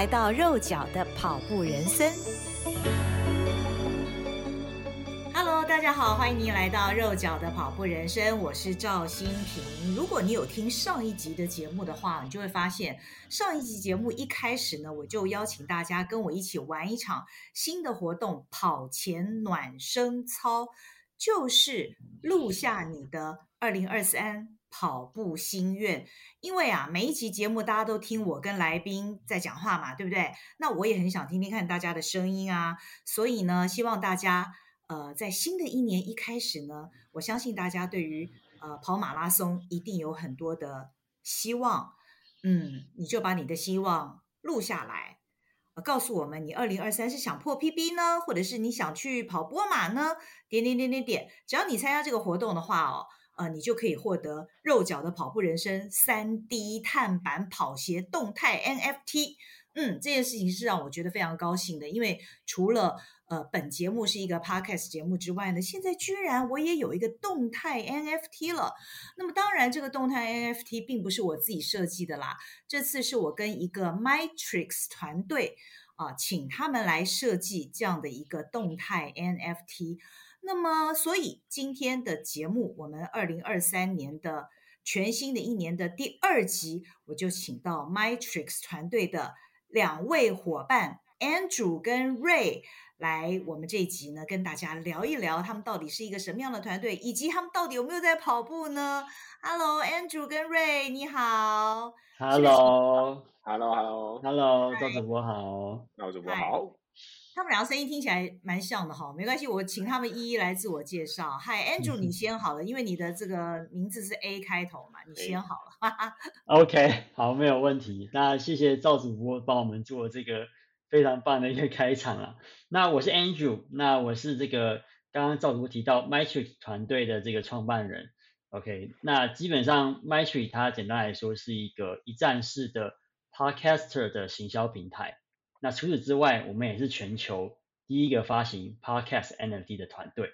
来到肉脚的跑步人生。Hello，大家好，欢迎您来到肉脚的跑步人生，我是赵新平。如果你有听上一集的节目的话，你就会发现上一集节目一开始呢，我就邀请大家跟我一起玩一场新的活动——跑前暖身操，就是录下你的二零二三。跑步心愿，因为啊，每一集节目大家都听我跟来宾在讲话嘛，对不对？那我也很想听听看大家的声音啊，所以呢，希望大家呃，在新的一年一开始呢，我相信大家对于呃跑马拉松一定有很多的希望，嗯，你就把你的希望录下来，告诉我们你二零二三是想破 PB 呢，或者是你想去跑波马呢？点点点点点，只要你参加这个活动的话哦。呃，你就可以获得肉脚的跑步人生三 D 碳板跑鞋动态 NFT。嗯，这件事情是让我觉得非常高兴的，因为除了呃本节目是一个 Podcast 节目之外呢，现在居然我也有一个动态 NFT 了。那么当然，这个动态 NFT 并不是我自己设计的啦，这次是我跟一个 Matrix 团队啊、请他们来设计这样的一个动态 NFT。那么，所以今天的节目，我们二零二三年的全新的一年的第二集，我就请到 Matrix 团队的两位伙伴 Andrew 跟 Ray 来我们这一集呢，跟大家聊一聊他们到底是一个什么样的团队，以及他们到底有没有在跑步呢？Hello，Andrew 跟 Ray，你好。Hello，Hello，Hello，Hello，赵主播好，赵主播好。他们两个声音听起来蛮像的哈，没关系，我请他们一一来自我介绍。Hi Andrew，你先好了，因为你的这个名字是 A 开头嘛，你先好了。OK，好，没有问题。那谢谢赵主播帮我们做这个非常棒的一个开场啊。那我是 Andrew，那我是这个刚刚赵主播提到 Matrix 团队的这个创办人。OK，那基本上 Matrix 它简单来说是一个一站式的 Podcaster 的行销平台。那除此之外，我们也是全球第一个发行 Podcast NFT 的团队。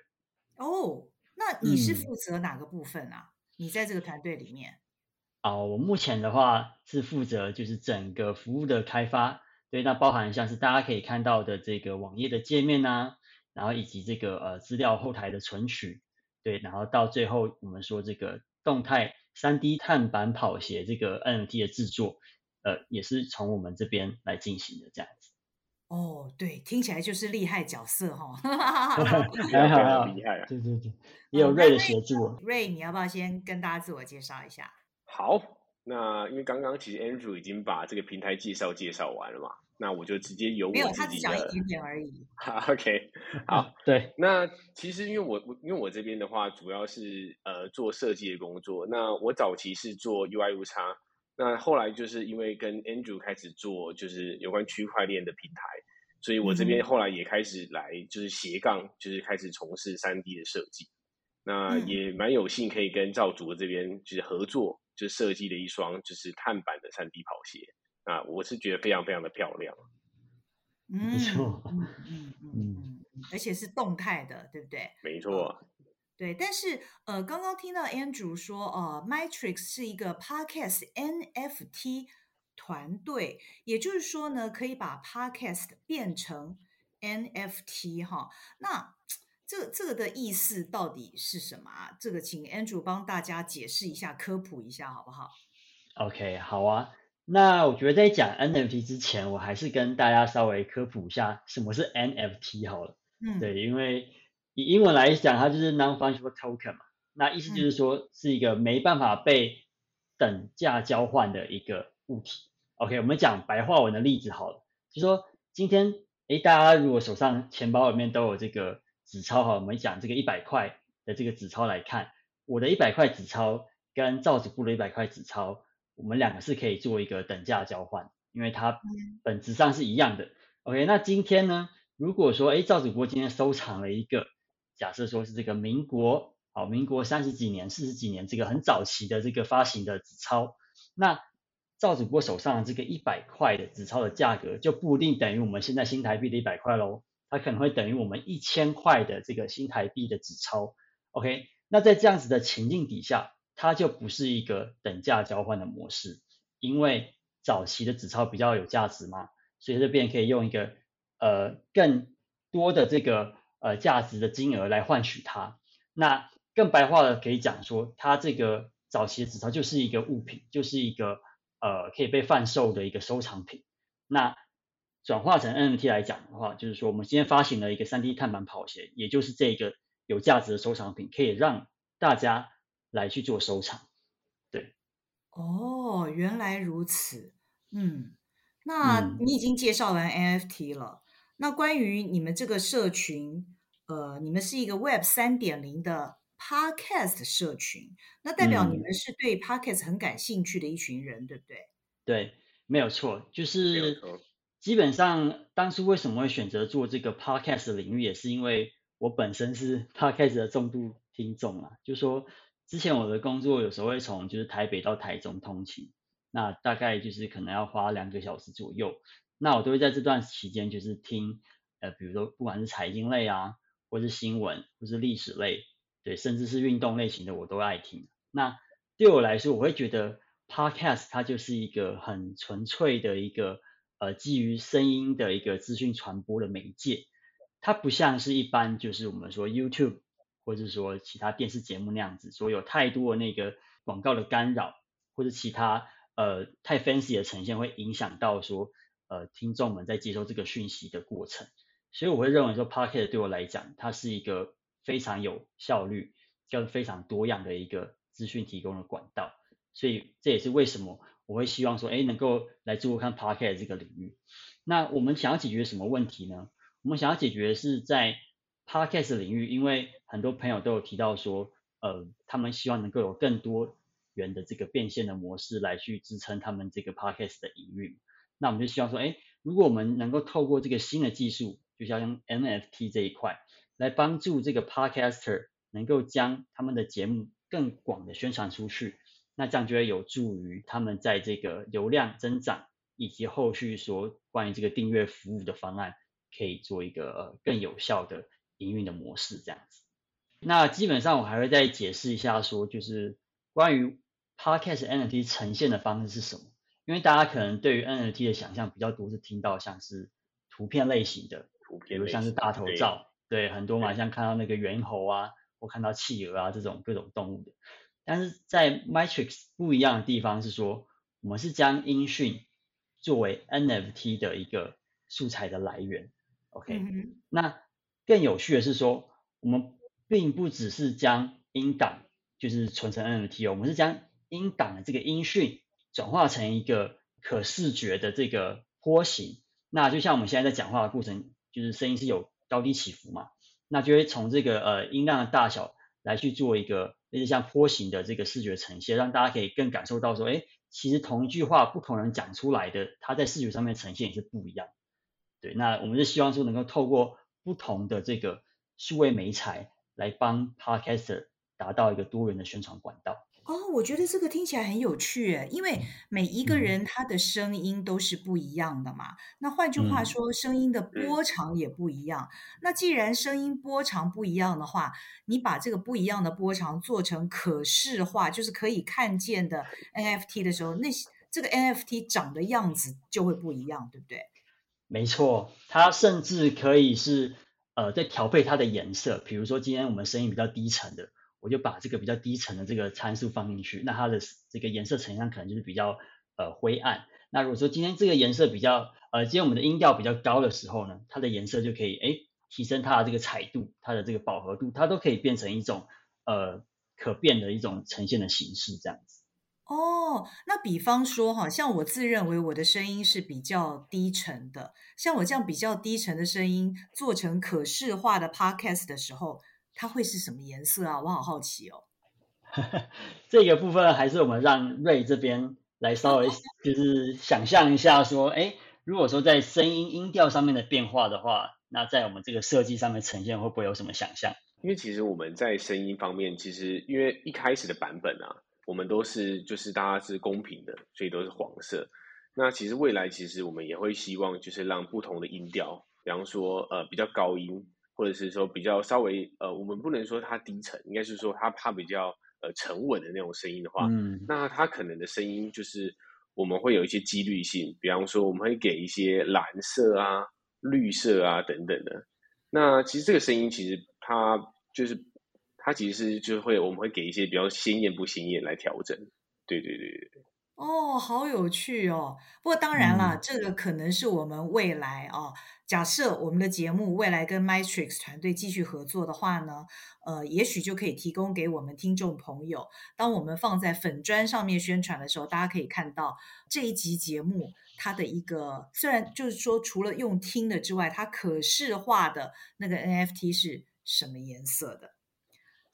哦，那你是负责哪个部分啊？嗯、你在这个团队里面？哦，我目前的话是负责就是整个服务的开发，对，那包含像是大家可以看到的这个网页的界面啊，然后以及这个呃资料后台的存取，对，然后到最后我们说这个动态三 D 碳板跑鞋这个 NFT 的制作。呃，也是从我们这边来进行的这样子。哦，对，听起来就是厉害角色哈。还好，厉害啊！对对对，也有 Ray 的协助。Ray，你要不要先跟大家自我介绍一下？好，那因为刚刚其实 Andrew 已经把这个平台介绍介绍完了嘛，那我就直接由我自己的。没有，他只讲一点点而已。OK，好，对。那其实因为我我因为我这边的话，主要是呃做设计的工作。那我早期是做 UI UX。那后来就是因为跟 Andrew 开始做就是有关区块链的平台，所以我这边后来也开始来就是斜杠，就是开始从事三 D 的设计。那也蛮有幸可以跟赵主这边就是合作，就设计了一双就是碳板的三 D 跑鞋。啊，我是觉得非常非常的漂亮。嗯，没错，嗯嗯嗯，而且是动态的，对不对？没错。对，但是呃，刚刚听到 Andrew 说，呃，Matrix 是一个 Podcast NFT 团队，也就是说呢，可以把 Podcast 变成 NFT 哈。那这这个的意思到底是什么啊？这个请 Andrew 帮大家解释一下、科普一下，好不好？OK，好啊。那我觉得在讲 NFT 之前，我还是跟大家稍微科普一下什么是 NFT 好了。嗯，对，因为。以英文来讲，它就是 non-fungible token 嘛，那意思就是说是一个没办法被等价交换的一个物体。OK，我们讲白话文的例子好了，就说今天，诶，大家如果手上钱包里面都有这个纸钞哈，我们讲这个一百块的这个纸钞来看，我的一百块纸钞跟赵主播的一百块纸钞，我们两个是可以做一个等价交换，因为它本质上是一样的。OK，那今天呢，如果说哎赵主播今天收藏了一个，假设说是这个民国，好，民国三十几年、四十几年这个很早期的这个发行的纸钞，那赵主播手上这个一百块的纸钞的价格就不一定等于我们现在新台币的一百块喽，它可能会等于我们一千块的这个新台币的纸钞。OK，那在这样子的情境底下。它就不是一个等价交换的模式，因为早期的纸钞比较有价值嘛，所以这边可以用一个呃更多的这个呃价值的金额来换取它。那更白话的可以讲说，它这个早期的纸钞就是一个物品，就是一个呃可以被贩售的一个收藏品。那转化成 NFT 来讲的话，就是说我们今天发行了一个 3D 碳板跑鞋，也就是这个有价值的收藏品，可以让大家。来去做收藏，对，哦，原来如此，嗯，那你已经介绍完 NFT 了，嗯，那关于你们这个社群，呃，你们是一个 Web 三点零的 Podcast 社群，那代表你们是对 Podcast 很感兴趣的一群人，嗯，对不对？对，没有错，就是基本上当初为什么会选择做这个 Podcast 的领域，也是因为我本身是 Podcast 的重度听众啊，就是说。之前我的工作有时候会从就是台北到台中通勤，那大概就是可能要花两个小时左右，那我都会在这段期间就是听，呃，比如说不管是财经类啊，或是新闻，或是历史类，对，甚至是运动类型的我都爱听。那对我来说，我会觉得 Podcast 它就是一个很纯粹的一个呃基于声音的一个资讯传播的媒介，它不像是一般就是我们说 YouTube。或者说其他电视节目那样子，说有太多那个广告的干扰，或者其他呃太 fancy 的呈现，会影响到说呃听众们在接收这个讯息的过程。所以我会认为说 Podcast 对我来讲，它是一个非常有效率、跟非常多样的一个资讯提供的管道。所以这也是为什么我会希望说，哎，能够来做看 Podcast 这个领域。那我们想要解决什么问题呢？我们想要解决的是在 Podcast 领域，因为很多朋友都有提到说，呃，他们希望能够有更多元的这个变现的模式来去支撑他们这个 Podcast 的营运。那我们就希望说，哎，如果我们能够透过这个新的技术，就像用 NFT 这一块，来帮助这个 Podcaster 能够将他们的节目更广的宣传出去，那这样就会有助于他们在这个流量增长以及后续说关于这个订阅服务的方案，可以做一个呃更有效的。营运的模式这样子，那基本上我还会再解释一下，说就是关于 Podcast NFT 呈现的方式是什么？因为大家可能对于 NFT 的想象比较多，是听到像是图片类型的，比如像是大头照，对，很多嘛，像看到那个猿猴啊，或看到企鹅啊这种各种动物的。但是在 Matrix 不一样的地方是说，我们是将音讯作为 NFT 的一个素材的来源，OK，嗯，那。更有趣的是说，我们并不只是将音档就是存成 NFT 哦，我们是将音档的这个音讯转化成一个可视觉的这个波形。那就像我们现在在讲话的过程，就是声音是有高低起伏嘛，那就会从这个呃音量的大小来去做一个类似像波形的这个视觉呈现，让大家可以更感受到说，哎，其实同一句话不同人讲出来的，它在视觉上面呈现也是不一样。对，那我们是希望说能够透过。不同的这个数位媒材来帮 Podcaster 达到一个多元的宣传管道。哦，我觉得这个听起来很有趣诶，因为每一个人他的声音都是不一样的嘛。嗯、那换句话说，声音的波长也不一样。嗯、那既然声音波长不一样的话，你把这个不一样的波长做成可视化，就是可以看见的 NFT 的时候，那这个 NFT 长的样子就会不一样，对不对？没错，它甚至可以是呃在调配它的颜色，比如说今天我们声音比较低沉的，我就把这个比较低沉的这个参数放进去，那它的这个颜色呈现可能就是比较呃灰暗。那如果说今天这个颜色比较呃今天我们的音调比较高的时候呢，它的颜色就可以诶提升它的这个彩度，它的这个饱和度，它都可以变成一种呃可变的一种呈现的形式这样子。哦，那比方说哈，像我自认为我的声音是比较低沉的，像我这样比较低沉的声音做成可视化的 podcast 的时候，它会是什么颜色啊？我好好奇哦。这个部分还是我们让瑞这边来稍微 就是想象一下，说，哎，如果说在声音音调上面的变化的话，那在我们这个设计上面呈现会不会有什么想象？因为其实我们在声音方面，其实因为一开始的版本啊，我们都是就是大家是公平的，所以都是黄色。那其实未来其实我们也会希望就是让不同的音调，比方说呃比较高音，或者是说比较稍微呃我们不能说它低沉，应该是说它它比较呃沉稳的那种声音的话，嗯，那它可能的声音就是我们会有一些几率性，比方说我们会给一些蓝色啊、绿色啊等等的。那其实这个声音其实它就是它其实是就会我们会给一些比较鲜艳不鲜艳来调整。对对对对。哦，好有趣哦！不过当然了，嗯、这个可能是我们未来哦。假设我们的节目未来跟 Matrix 团队继续合作的话呢，呃，也许就可以提供给我们听众朋友，当我们放在粉砖上面宣传的时候，大家可以看到这一集节目它的一个，虽然就是说除了用听的之外，它可视化的那个 NFT 是什么颜色的。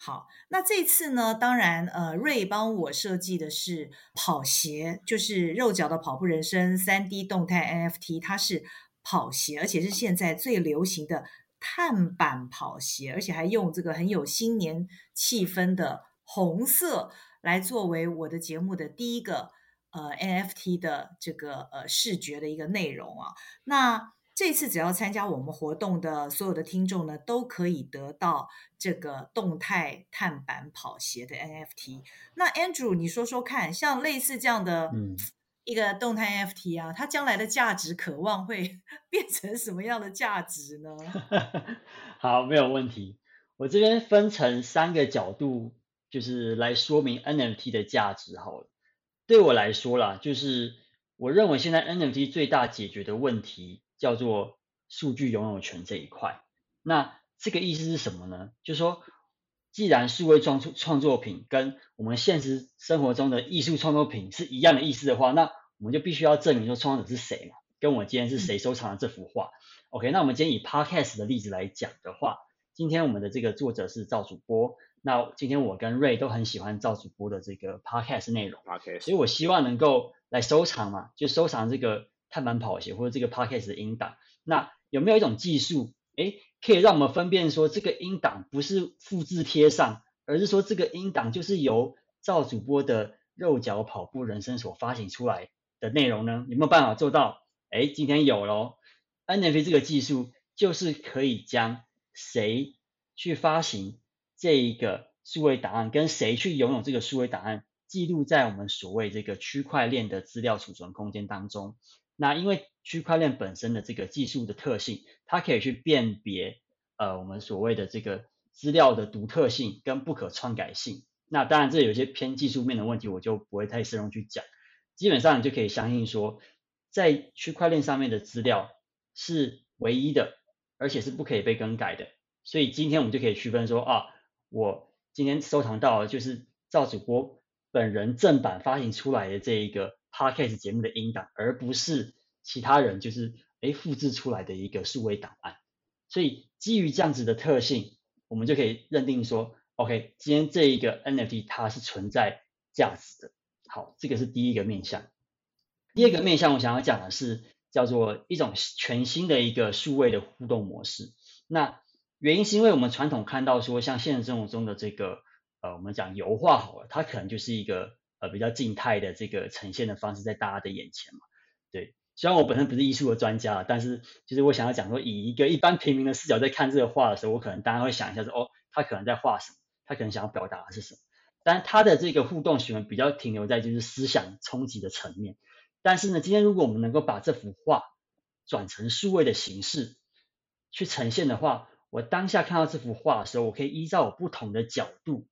好，那这次呢，当然，呃，瑞帮我设计的是跑鞋，就是肉脚的跑步人生三 D 动态 NFT，它是跑鞋，而且是现在最流行的碳板跑鞋，而且还用这个很有新年气氛的红色来作为我的节目的第一个呃 NFT 的这个呃视觉的一个内容啊，那。这次只要参加我们活动的所有的听众呢，都可以得到这个动态碳板跑鞋的 NFT。那 Andrew，你说说看，像类似这样的一个动态 NFT 啊，它将来的价值渴望会 变成什么样的价值呢？好，没有问题。我这边分成三个角度，就是来说明 NFT 的价值。好了，对我来说啦，就是我认为现在 NFT 最大解决的问题。叫做数据拥有权这一块，那这个意思是什么呢？就是说，既然数位创作创作品跟我们现实生活中的艺术创作品是一样的意思的话，那我们就必须要证明说创作者是谁嘛，跟我今天是谁收藏了这幅画。OK，那我们今天以 Podcast 的例子来讲的话，今天我们的这个作者是赵主播，那今天我跟瑞都很喜欢赵主播的这个 Podcast 内容，Podcast，所以我希望能够来收藏嘛，就收藏这个。碳板跑鞋或者这个 podcast 的音档，那有没有一种技术，诶，可以让我们分辨说这个音档不是复制贴上，而是说这个音档就是由赵主播的肉脚跑步人生所发行出来的内容呢？有没有办法做到？诶，今天有喽，NFT 这个技术就是可以将谁去发行这一个数位档案，跟谁去拥有这个数位档案，记录在我们所谓这个区块链的资料储存空间当中。那因为区块链本身的这个技术的特性，它可以去辨别呃我们所谓的这个资料的独特性跟不可篡改性。那当然这有些偏技术面的问题，我就不会太深入去讲。基本上你就可以相信说，在区块链上面的资料是唯一的，而且是不可以被更改的。所以今天我们就可以区分说啊，我今天收藏到的就是赵主播本人正版发行出来的这一个。Podcast 节目的音档，而不是其他人就是诶复制出来的一个数位档案。所以基于这样子的特性，我们就可以认定说，OK，今天这一个 NFT 它是存在价值的。好，这个是第一个面向。第二个面向我想要讲的是叫做一种全新的一个数位的互动模式。那原因是因为我们传统看到说，像现实生活中的这个呃，我们讲油画好了，它可能就是一个。呃，比较静态的这个呈现的方式在大家的眼前嘛，对。虽然我本身不是艺术的专家，但是其实我想要讲说，以一个一般平民的视角在看这个画的时候，我可能大家会想一下说，哦，他可能在画什么？他可能想要表达的是什么？但他的这个互动行为比较停留在就是思想冲击的层面。但是呢，今天如果我们能够把这幅画转成数位的形式去呈现的话，我当下看到这幅画的时候，我可以依照我不同的角度、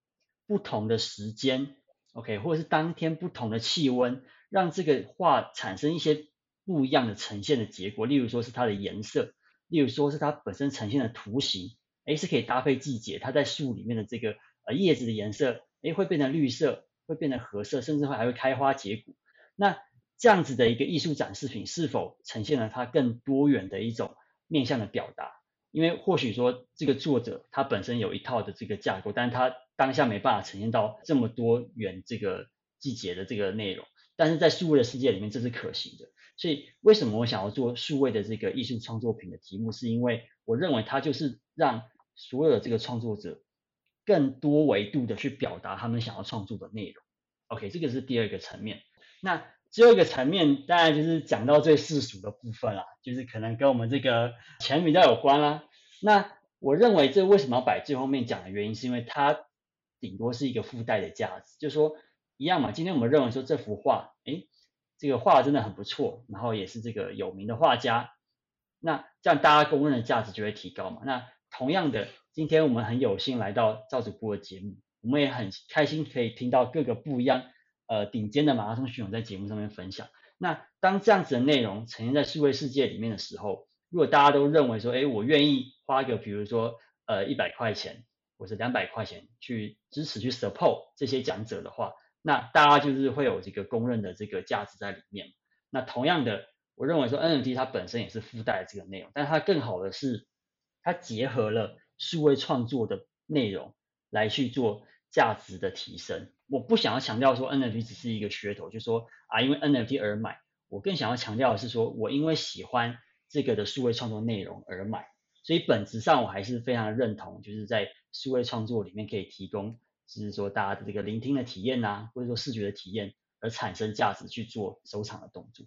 不同的时间。OK，或者是当天不同的气温，让这个画产生一些不一样的呈现的结果。例如说是它的颜色，例如说是它本身呈现的图形，诶，是可以搭配季节。它在树里面的这个呃叶子的颜色，诶，会变成绿色，会变成褐色，甚至会还会开花结果。那这样子的一个艺术展示品，是否呈现了它更多元的一种面向的表达？因为或许说这个作者他本身有一套的这个架构，但是他当下没办法呈现到这么多元这个季节的这个内容，但是在数位的世界里面这是可行的。所以为什么我想要做数位的这个艺术创作品的题目，是因为我认为它就是让所有的这个创作者更多维度的去表达他们想要创作的内容。OK，这个是第二个层面。那最后一个层面当然就是讲到最世俗的部分啦，就是可能跟我们这个钱比较有关啦。那我认为这为什么要摆最后面讲的原因，是因为它顶多是一个附带的价值，就说一样嘛。今天我们认为说这幅画，诶。这个画真的很不错，然后也是这个有名的画家，那这样大家公认的价值就会提高嘛。那同样的，今天我们很有幸来到赵主播的节目，我们也很开心可以听到各个不一样呃顶尖的马拉松选手在节目上面分享。那当这样子的内容呈现在数位世界里面的时候，如果大家都认为说，哎，我愿意花个比如说呃一百块钱或者两百块钱去支持去 support 这些讲者的话。那大家就是会有这个公认的这个价值在里面。那同样的，我认为说 NFT 它本身也是附带这个内容，但它更好的是它结合了数位创作的内容来去做价值的提升。我不想要强调说 NFT 只是一个噱头，就是说啊，因为 NFT 而买。我更想要强调的是说，我因为喜欢这个的数位创作内容而买。所以本质上我还是非常认同，就是在数位创作里面可以提供。就是说，大家的这个聆听的体验呐、或者说视觉的体验，而产生价值去做收藏的动作。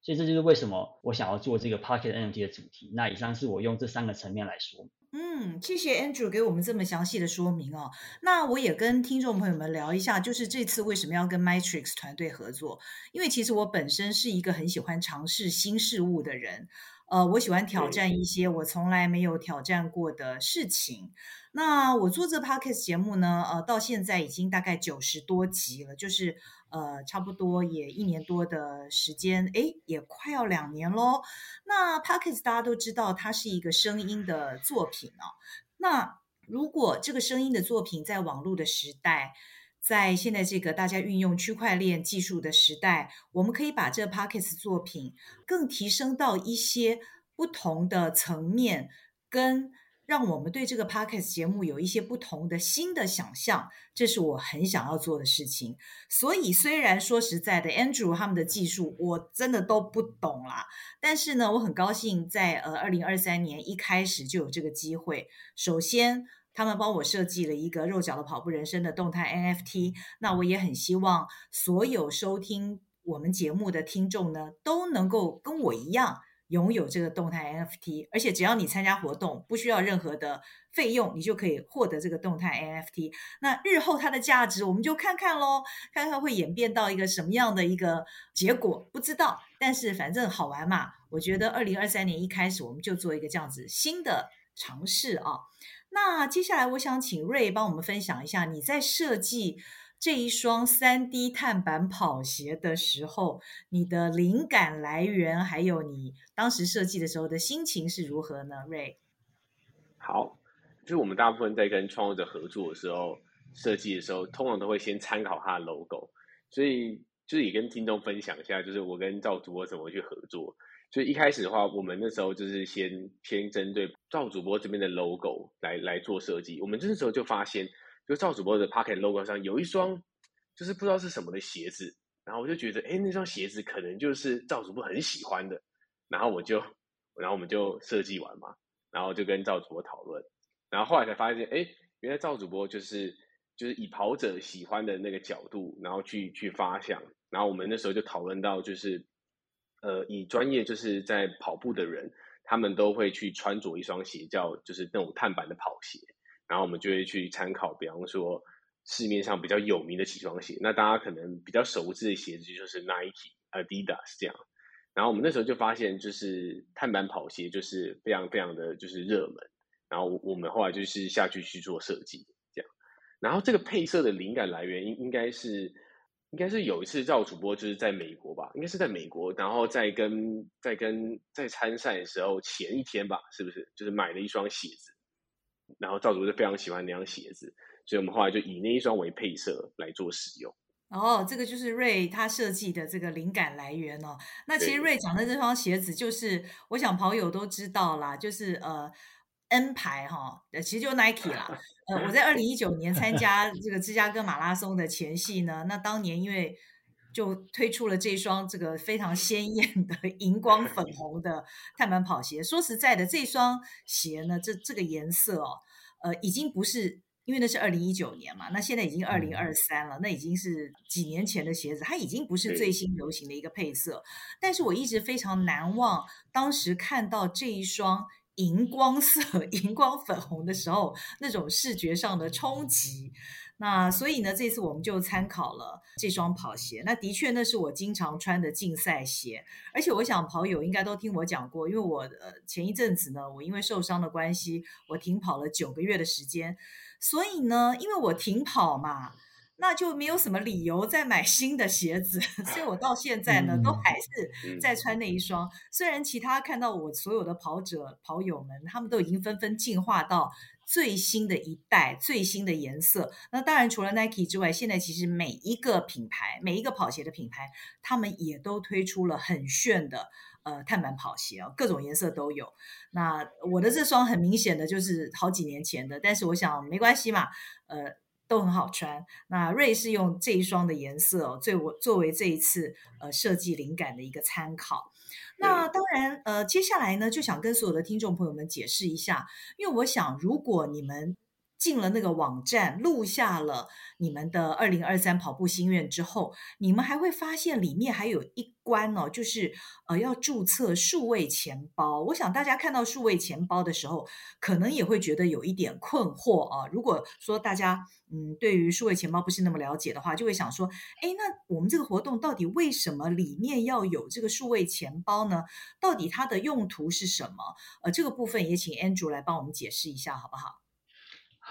所以这就是为什么我想要做这个 Pocket NFT 的主题。那以上是我用这三个层面来说。嗯，谢谢 Andrew 给我们这么详细的说明哦。那我也跟听众朋友们聊一下，就是这次为什么要跟 Matrix 团队合作？因为其实我本身是一个很喜欢尝试新事物的人。呃，我喜欢挑战一些我从来没有挑战过的事情。那我做这 podcast 节目呢，呃，到现在已经大概九十多集了，就是呃，差不多也一年多的时间，诶，也快要两年喽。那 podcast 大家都知道，它是一个声音的作品哦。那如果这个声音的作品在网络的时代，在现在这个大家运用区块链技术的时代，我们可以把这 podcast 作品更提升到一些不同的层面跟。让我们对这个 podcast 节目有一些不同的新的想象，这是我很想要做的事情。所以，虽然说实在的，Andrew 他们的技术我真的都不懂啦，但是呢，我很高兴在呃二零二三年一开始就有这个机会。首先，他们帮我设计了一个肉脚的跑步人生的动态 NFT，那我也很希望所有收听我们节目的听众呢，都能够跟我一样。拥有这个动态 NFT，而且只要你参加活动，不需要任何的费用，你就可以获得这个动态 NFT。那日后它的价值，我们就看看喽，看看会演变到一个什么样的一个结果，不知道。但是反正好玩嘛，我觉得二零二三年一开始，我们就做一个这样子新的尝试啊。那接下来，我想请瑞帮我们分享一下你在设计。这一双三 D 碳板跑鞋的时候，你的灵感来源，还有你当时设计的时候的心情是如何呢？Ray，好，就是我们大部分在跟创作者合作的时候，设计的时候，通常都会先参考他的 logo，所以就是也跟听众分享一下，就是我跟赵主播怎么去合作。所以一开始的话，我们那时候就是先先针对赵主播这边的 logo 来来做设计，我们这时候就发现。就赵主播的 Pocket logo 上有一双，就是不知道是什么的鞋子，然后我就觉得，哎，那双鞋子可能就是赵主播很喜欢的，然后我就，然后我们就设计完嘛，然后就跟赵主播讨论，然后后来才发现，哎，原来赵主播就是就是以跑者喜欢的那个角度，然后去去发想，然后我们那时候就讨论到，就是呃，以专业就是在跑步的人，他们都会去穿着一双鞋，叫就是那种碳板的跑鞋。然后我们就会去参考，比方说市面上比较有名的几双鞋，那大家可能比较熟知的鞋子就是 Nike、Adidas 这样。然后我们那时候就发现，就是碳板跑鞋就是非常非常的就是热门。然后我们后来就是下去去做设计这样。然后这个配色的灵感来源应应该是应该是有一次赵主播就是在美国吧，应该是在美国，然后在跟在跟在参赛的时候前一天吧，是不是就是买了一双鞋子。然后赵主播就非常喜欢那双鞋子，所以我们后来就以那一双为配色来做使用。哦，这个就是 Ray 他设计的这个灵感来源哦。那其实 Ray 讲的这双鞋子，就是我想跑友都知道啦，就是呃 N 牌哈，呃，其实就 Nike 啦。呃，我在二零一九年参加这个芝加哥马拉松的前夕呢，那当年因为就推出了这双这个非常鲜艳的 荧光粉 红的碳板跑鞋。说实在的，这双鞋呢，这这个颜色哦，呃，已经不是因为那是二零一九年嘛，那现在已经二零二三了，那已经是几年前的鞋子，它已经不是最新流行的一个配色。但是我一直非常难忘当时看到这一双。荧光色、荧光粉红的时候，那种视觉上的冲击。那所以呢，这次我们就参考了这双跑鞋。那的确，那是我经常穿的竞赛鞋。而且，我想跑友应该都听我讲过，因为我呃前一阵子呢，我因为受伤的关系，我停跑了九个月的时间。所以呢，因为我停跑嘛。那就没有什么理由再买新的鞋子，所以我到现在呢，都还是在穿那一双。虽然其他看到我所有的跑者跑友们，他们都已经纷纷进化到最新的一代、最新的颜色。那当然，除了 Nike 之外，现在其实每一个品牌、每一个跑鞋的品牌，他们也都推出了很炫的呃碳板跑鞋哦，各种颜色都有。那我的这双很明显的就是好几年前的，但是我想没关系嘛，呃。都很好穿。那瑞是用这一双的颜色哦，作为作为这一次呃设计灵感的一个参考。那当然呃，接下来呢，就想跟所有的听众朋友们解释一下，因为我想，如果你们进了那个网站，录下了你们的二零二三跑步心愿之后，你们还会发现里面还有一关哦，就是呃要注册数位钱包。我想大家看到数位钱包的时候，可能也会觉得有一点困惑啊。如果说大家嗯对于数位钱包不是那么了解的话，就会想说，哎，那我们这个活动到底为什么里面要有这个数位钱包呢？到底它的用途是什么？呃，这个部分也请 Andrew 来帮我们解释一下，好不好？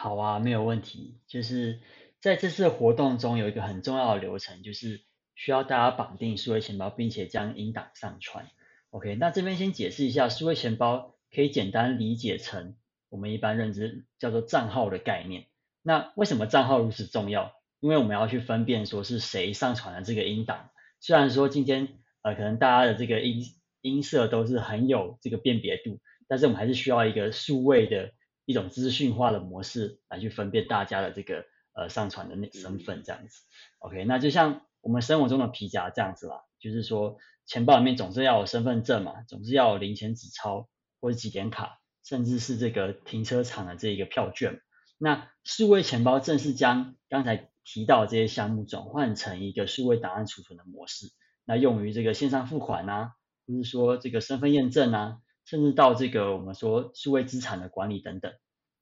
好啊，没有问题。就是在这次活动中有一个很重要的流程，就是需要大家绑定数位钱包，并且将音档上传。OK，那这边先解释一下，数位钱包可以简单理解成我们一般认知叫做账号的概念。那为什么账号如此重要？因为我们要去分辨说是谁上传了这个音档。虽然说今天呃可能大家的这个音音色都是很有这个辨别度，但是我们还是需要一个数位的。一种资讯化的模式来去分辨大家的这个呃上传的那身份这样子，OK，那就像我们生活中的皮夹这样子啦，就是说钱包里面总是要有身份证嘛，总是要有零钱纸钞或者几点卡，甚至是这个停车场的这一个票券。那数位钱包正是将刚才提到的这些项目转换成一个数位档案储存的模式，那用于这个线上付款啊，或是说这个身份验证啊。甚至到这个我们说数位资产的管理等等，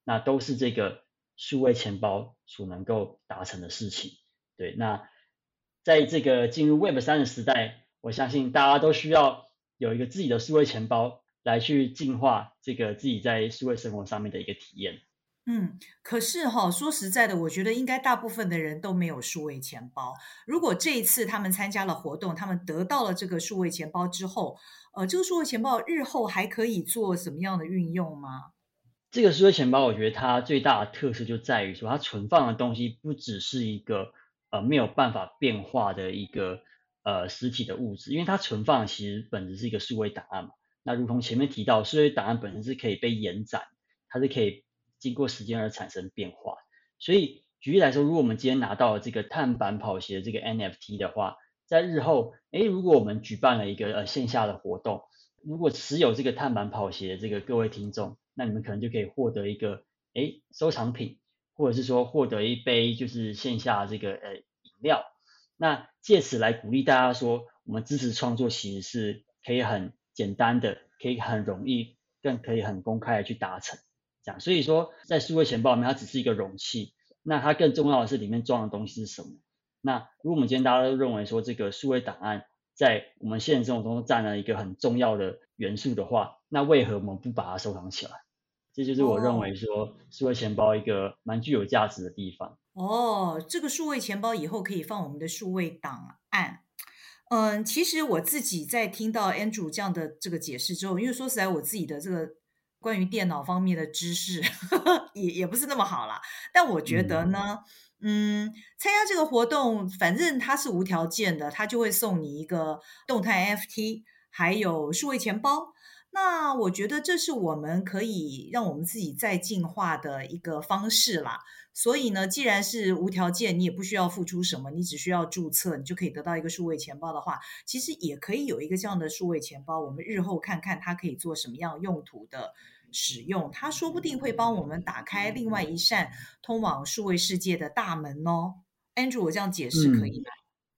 那都是这个数位钱包所能够达成的事情。对，那在这个进入 Web 三的时代，我相信大家都需要有一个自己的数位钱包来去进化这个自己在数位生活上面的一个体验。嗯，可是哈、哦，说实在的，我觉得应该大部分的人都没有数位钱包。如果这一次他们参加了活动，他们得到了这个数位钱包之后，呃，这个数位钱包日后还可以做什么样的运用吗？这个数位钱包，我觉得它最大的特色就在于说，它存放的东西不只是一个呃没有办法变化的一个呃实体的物质，因为它存放其实本质是一个数位档案嘛。那如同前面提到，数位档案本身是可以被延展，它是可以。经过时间而产生变化，所以举例来说，如果我们今天拿到了这个碳板跑鞋这个 NFT 的话，在日后，诶，如果我们举办了一个呃线下的活动，如果持有这个碳板跑鞋的这个各位听众，那你们可能就可以获得一个诶收藏品，或者是说获得一杯就是线下这个呃饮料，那借此来鼓励大家说，我们支持创作其实是可以很简单的，可以很容易，更可以很公开的去达成。所以说在数位钱包里面，它只是一个容器。那它更重要的是里面装的东西是什么？那如果我们今天大家都认为说这个数位档案在我们现实生活中占了一个很重要的元素的话，那为何我们不把它收藏起来？这就是我认为说数位钱包一个蛮具有价值的地方。哦，这个数位钱包以后可以放我们的数位档案。嗯，其实我自己在听到 Andrew 这样的这个解释之后，因为说实在我自己的这个。关于电脑方面的知识 也也不是那么好啦，但我觉得呢，嗯，嗯，参加这个活动，反正它是无条件的，它就会送你一个动态 NFT，还有数位钱包。那我觉得这是我们可以让我们自己再进化的一个方式啦。所以呢，既然是无条件，你也不需要付出什么，你只需要注册，你就可以得到一个数位钱包的话，其实也可以有一个这样的数位钱包。我们日后看看它可以做什么样用途的使用，它说不定会帮我们打开另外一扇通往数位世界的大门哦。Andrew，我这样解释可以吗？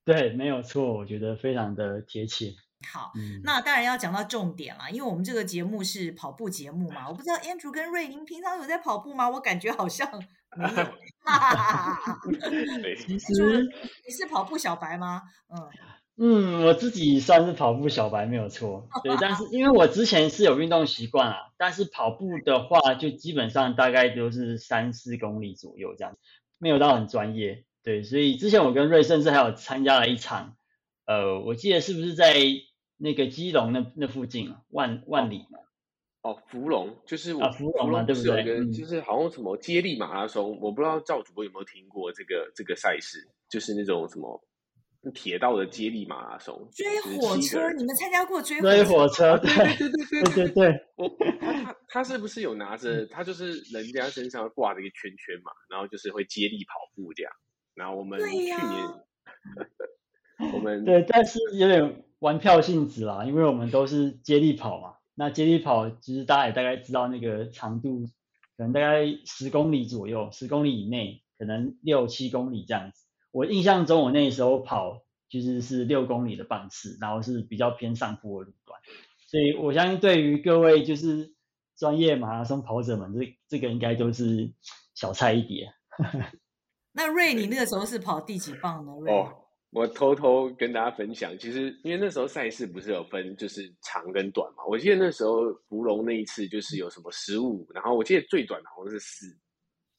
嗯，对，没有错，我觉得非常的贴切。好，嗯、那当然要讲到重点了，因为我们这个节目是跑步节目嘛。我不知道 Andrew 跟 Ray，你们平常有在跑步吗？我感觉好像 没有。其实你是跑步小白吗？嗯嗯，我自己算是跑步小白没有错。对，但是因为我之前是有运动习惯啊，但是跑步的话，就基本上大概都是三四公里左右这样，没有到很专业。对，所以之前我跟 Ray 甚至还有参加了一场，呃，我记得是不是在。那个基隆那那附近万万里嘛，哦，福隆就是我，啊，福隆嘛，对不对？就是好像什么接力马拉松，嗯、我不知道赵主播有没有听过这个这个赛事，就是那种什么铁道的接力马拉松。追火车，你们参加过追追火车？对对对对对对对。我他他他是不是有拿着？他就是人家身上挂着一个圈圈嘛，然后就是会接力跑步这样。然后我们去年，啊、我们对，但是有点。玩票性质啦，因为我们都是接力跑嘛。那接力跑其实大家也大概知道那个长度，可能大概十公里左右，十公里以内，可能六七公里这样子。我印象中我那时候跑其实是六公里的棒次，然后是比较偏上坡的路段。所以我相信对于各位就是专业马拉松跑者们，这这个应该都是小菜一碟。那瑞，你那个时候是跑第几棒呢？瑞？哦我偷偷跟大家分享，其实因为那时候赛事不是有分就是长跟短嘛，我记得那时候芙蓉那一次就是有什么十五，然后我记得最短的好像是四，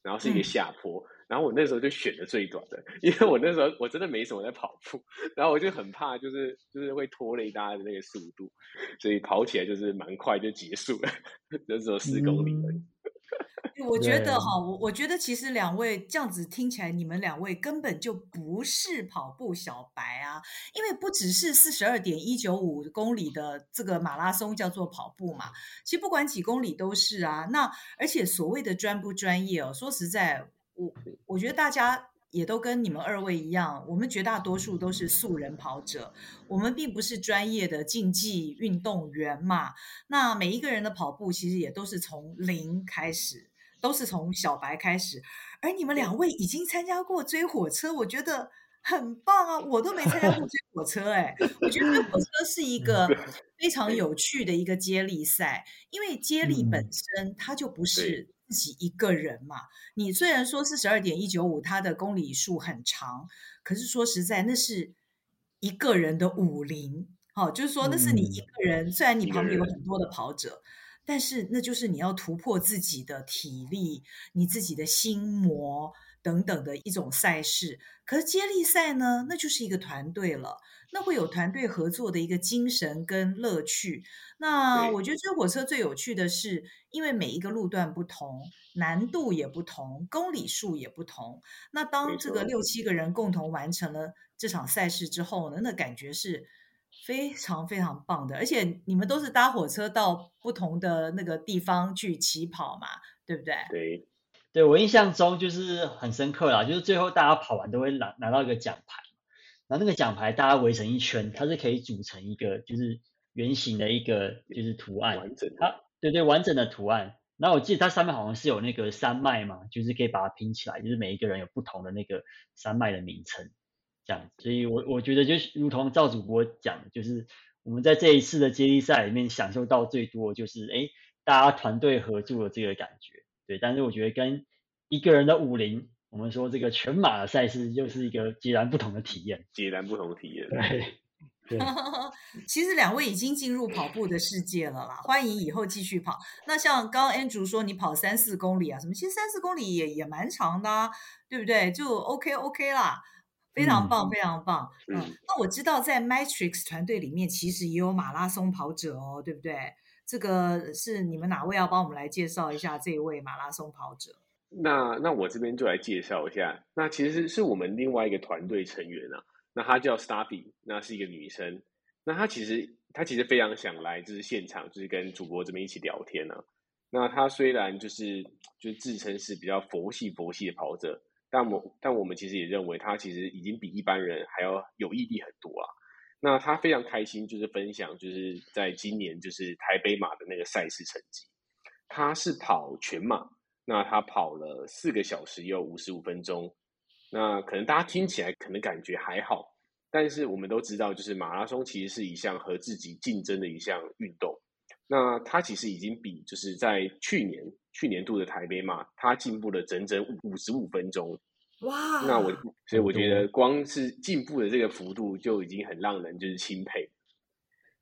然后是一个下坡，嗯、然后我那时候就选的最短的，因为我那时候我真的没什么在跑步，然后我就很怕就是就是会拖累大家的那个速度，所以跑起来就是蛮快就结束了，就只有四公里而已。嗯我觉得哈，我我觉得其实两位这样子听起来，你们两位根本就不是跑步小白啊，因为不只是四十二点一九五公里的这个马拉松叫做跑步嘛，其实不管几公里都是啊。那而且所谓的专不专业哦，说实在，我我觉得大家也都跟你们二位一样，我们绝大多数都是素人跑者，我们并不是专业的竞技运动员嘛。那每一个人的跑步其实也都是从零开始。都是从小白开始，而你们两位已经参加过追火车，我觉得很棒啊！我都没参加过追火车，哎，我觉得追火车是一个非常有趣的一个接力赛，因为接力本身它就不是自己一个人嘛。你虽然说四十二点一九五，它的公里数很长，可是说实在，那是一个人的武林，好，就是说那是你一个人，虽然你旁边有很多的跑者。但是那就是你要突破自己的体力、你自己的心魔等等的一种赛事。可是接力赛呢，那就是一个团队了，那会有团队合作的一个精神跟乐趣。那我觉得追火车最有趣的是，因为每一个路段不同，难度也不同，公里数也不同。那当这个六七个人共同完成了这场赛事之后呢，那感觉是。非常非常棒的，而且你们都是搭火车到不同的那个地方去起跑嘛，对不对？对，对我印象中就是很深刻啦，就是最后大家跑完都会拿拿到一个奖牌，然后那个奖牌大家围成一圈，它是可以组成一个就是圆形的一个就是图案，完整的，它对对完整的图案。然后我记得它上面好像是有那个山脉嘛，就是可以把它拼起来，就是每一个人有不同的那个山脉的名称。这样，所以我我觉得就是如同赵主播讲，就是我们在这一次的接力赛里面享受到最多就是，哎，大家团队合作的这个感觉，对。但是我觉得跟一个人的武林，我们说这个全马的赛事又是一个截然不同的体验，截然不同的体验。对。对其实两位已经进入跑步的世界了啦，欢迎以后继续跑。那像刚刚 Andrew 说你跑三四公里啊什么，其实三四公里也也蛮长的啊，对不对？就 OK OK 啦。非常棒，非常棒。嗯，嗯，那我知道在 Matrix 团队里面，其实也有马拉松跑者哦，对不对？这个是你们哪位要帮我们来介绍一下这位马拉松跑者？那那我这边就来介绍一下。那其实是我们另外一个团队成员啊。那她叫 Staffy，那是一个女生。那她其实她其实非常想来，就是现场，就是跟主播这边一起聊天呢、啊。那他虽然就是就是自称是比较佛系佛系的跑者，但我但我们其实也认为他其实已经比一般人还要有毅力很多啊。那他非常开心，就是分享就是在今年就是台北马的那个赛事成绩，他是跑全马，那他跑了四个小时又五十五分钟。那可能大家听起来可能感觉还好。但是我们都知道，就是马拉松其实是一项和自己竞争的一项运动。那他其实已经比就是在去年去年度的台北马，他进步了整整五十五分钟。哇！那我所以我觉得光是进步的这个幅度就已经很让人就是钦佩。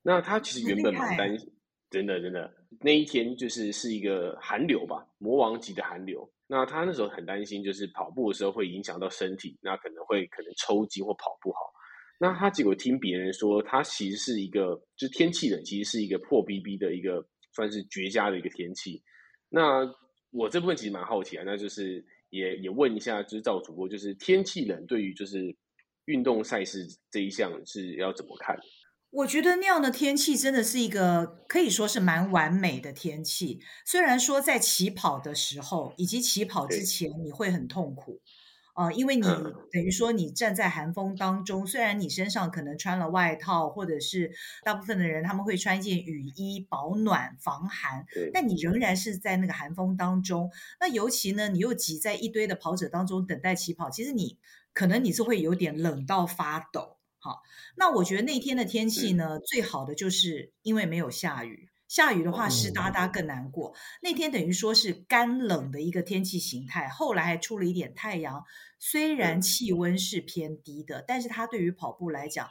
那他其实原本蛮担心，真的真的那一天就是是一个寒流吧，魔王级的寒流。那他那时候很担心，就是跑步的时候会影响到身体，那可能会可能抽筋或跑不好。那他结果听别人说，他其实是一个，就是天气冷，其实是一个破 BB 的一个，算是绝佳的一个天气。那我这部分其实蛮好奇啊，那就是也也问一下，就是赵主播，就是天气冷对于就是运动赛事这一项是要怎么看？我觉得那样的天气真的是一个可以说是蛮完美的天气。虽然说在起跑的时候以及起跑之前你会很痛苦。啊、呃，因为你等于说你站在寒风当中，虽然你身上可能穿了外套，或者是大部分的人他们会穿一件雨衣保暖防寒，但你仍然是在那个寒风当中。那尤其呢，你又挤在一堆的跑者当中等待起跑，其实你可能你是会有点冷到发抖。好，那我觉得那天的天气呢，最好的就是因为没有下雨。下雨的话，湿哒哒更难过。那天等于说是干冷的一个天气形态，后来还出了一点太阳。虽然气温是偏低的，但是它对于跑步来讲，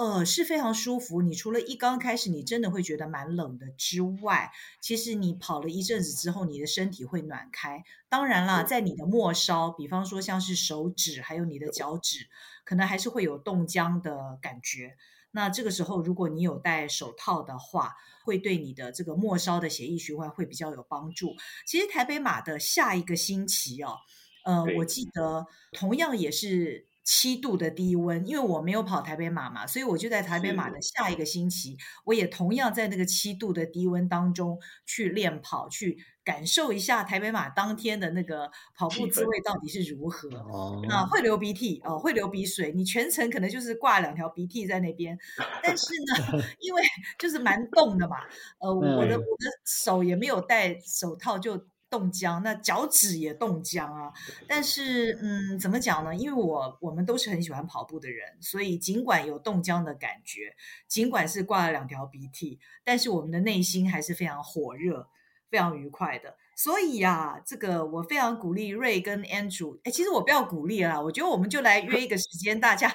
呃，是非常舒服。你除了一刚开始你真的会觉得蛮冷的之外，其实你跑了一阵子之后，你的身体会暖开。当然啦，在你的末梢，比方说像是手指还有你的脚趾，可能还是会有冻僵的感觉。那这个时候，如果你有戴手套的话，会对你的这个末梢的血液循环会比较有帮助。其实台北马的下一个星期哦，呃，我记得同样也是。七度的低温，因为我没有跑台北马嘛，所以我就在台北马的下一个星期，我也同样在那个七度的低温当中去练跑，去感受一下台北马当天的那个跑步滋味到底是如何。哦，那会流鼻涕哦，会流鼻水，你全程可能就是挂两条鼻涕在那边，但是呢，因为就是蛮冻的嘛，呃，我的我的手也没有戴手套就。冻僵，那脚趾也冻僵啊。但是，嗯，怎么讲呢？因为我我们都是很喜欢跑步的人，所以尽管有冻僵的感觉，尽管是挂了两条鼻涕，但是我们的内心还是非常火热、非常愉快的。所以呀、啊，这个我非常鼓励 Ray 跟 Andrew。哎，其实我不要鼓励啦，我觉得我们就来约一个时间，大家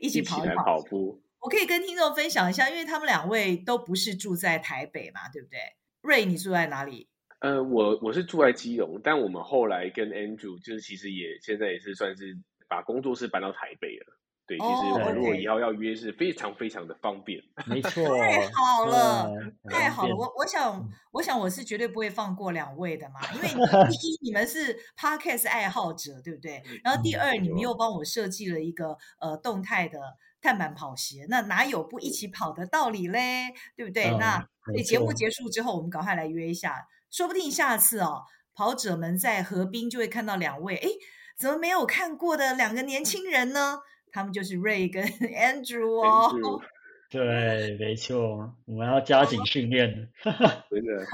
一起跑一跑。一跑步。我可以跟听众分享一下，因为他们两位都不是住在台北嘛，对不对？Ray，你住在哪里？呃，我我是住在基隆，但我们后来跟 Andrew 就是其实也现在也是算是把工作室搬到台北了。对，其实我们如果以后要约是非常非常的方便。没错，太好了，太好了。我我想我想我是绝对不会放过两位的嘛，因为 第一你们是 Podcast 爱好者，对不对？然后第二你们又帮我设计了一个呃动态的碳板跑鞋，那哪有不一起跑的道理嘞？对不对？嗯、那所以节目结束之后，我们赶快来约一下。说不定下次哦，跑者们在河滨就会看到两位，哎，怎么没有看过的两个年轻人呢？他们就是 Ray 跟 Andrew 哦。Andrew. 对，没错，我们要加紧训练。真的。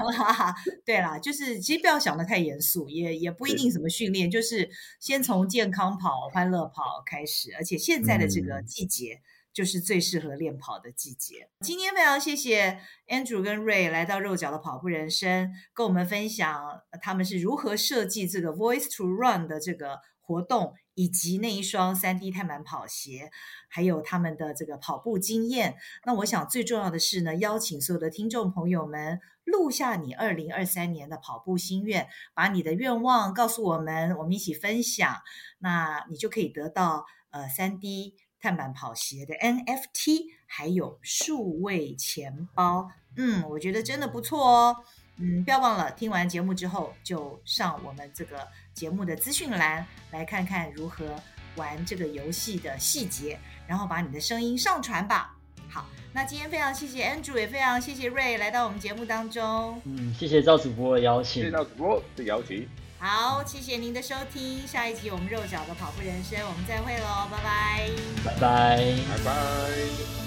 对啦，就是其实不要想得太严肃，也也不一定什么训练，就是先从健康跑、欢乐跑开始，而且现在的这个季节。嗯就是最适合练跑的季节。今天非常谢谢 Andrew 跟 Ray 来到肉脚的跑步人生，跟我们分享他们是如何设计这个 Voice to Run 的这个活动，以及那一双 3D 碳板跑鞋，还有他们的这个跑步经验。那我想最重要的是呢，邀请所有的听众朋友们录下你2023年的跑步心愿，把你的愿望告诉我们，我们一起分享，那你就可以得到呃 3D。碳板跑鞋的 NFT，还有数位钱包，嗯，我觉得真的不错哦，嗯，不要忘了听完节目之后就上我们这个节目的资讯栏来看看如何玩这个游戏的细节，然后把你的声音上传吧。好，那今天非常谢谢 Andrew，也非常谢谢 Ray 来到我们节目当中。嗯，谢谢赵主播的邀请。谢谢赵主播的邀请。好，谢谢您的收听。下一集我们肉脚的跑步人生，我们再会喽，拜拜。拜拜。拜拜。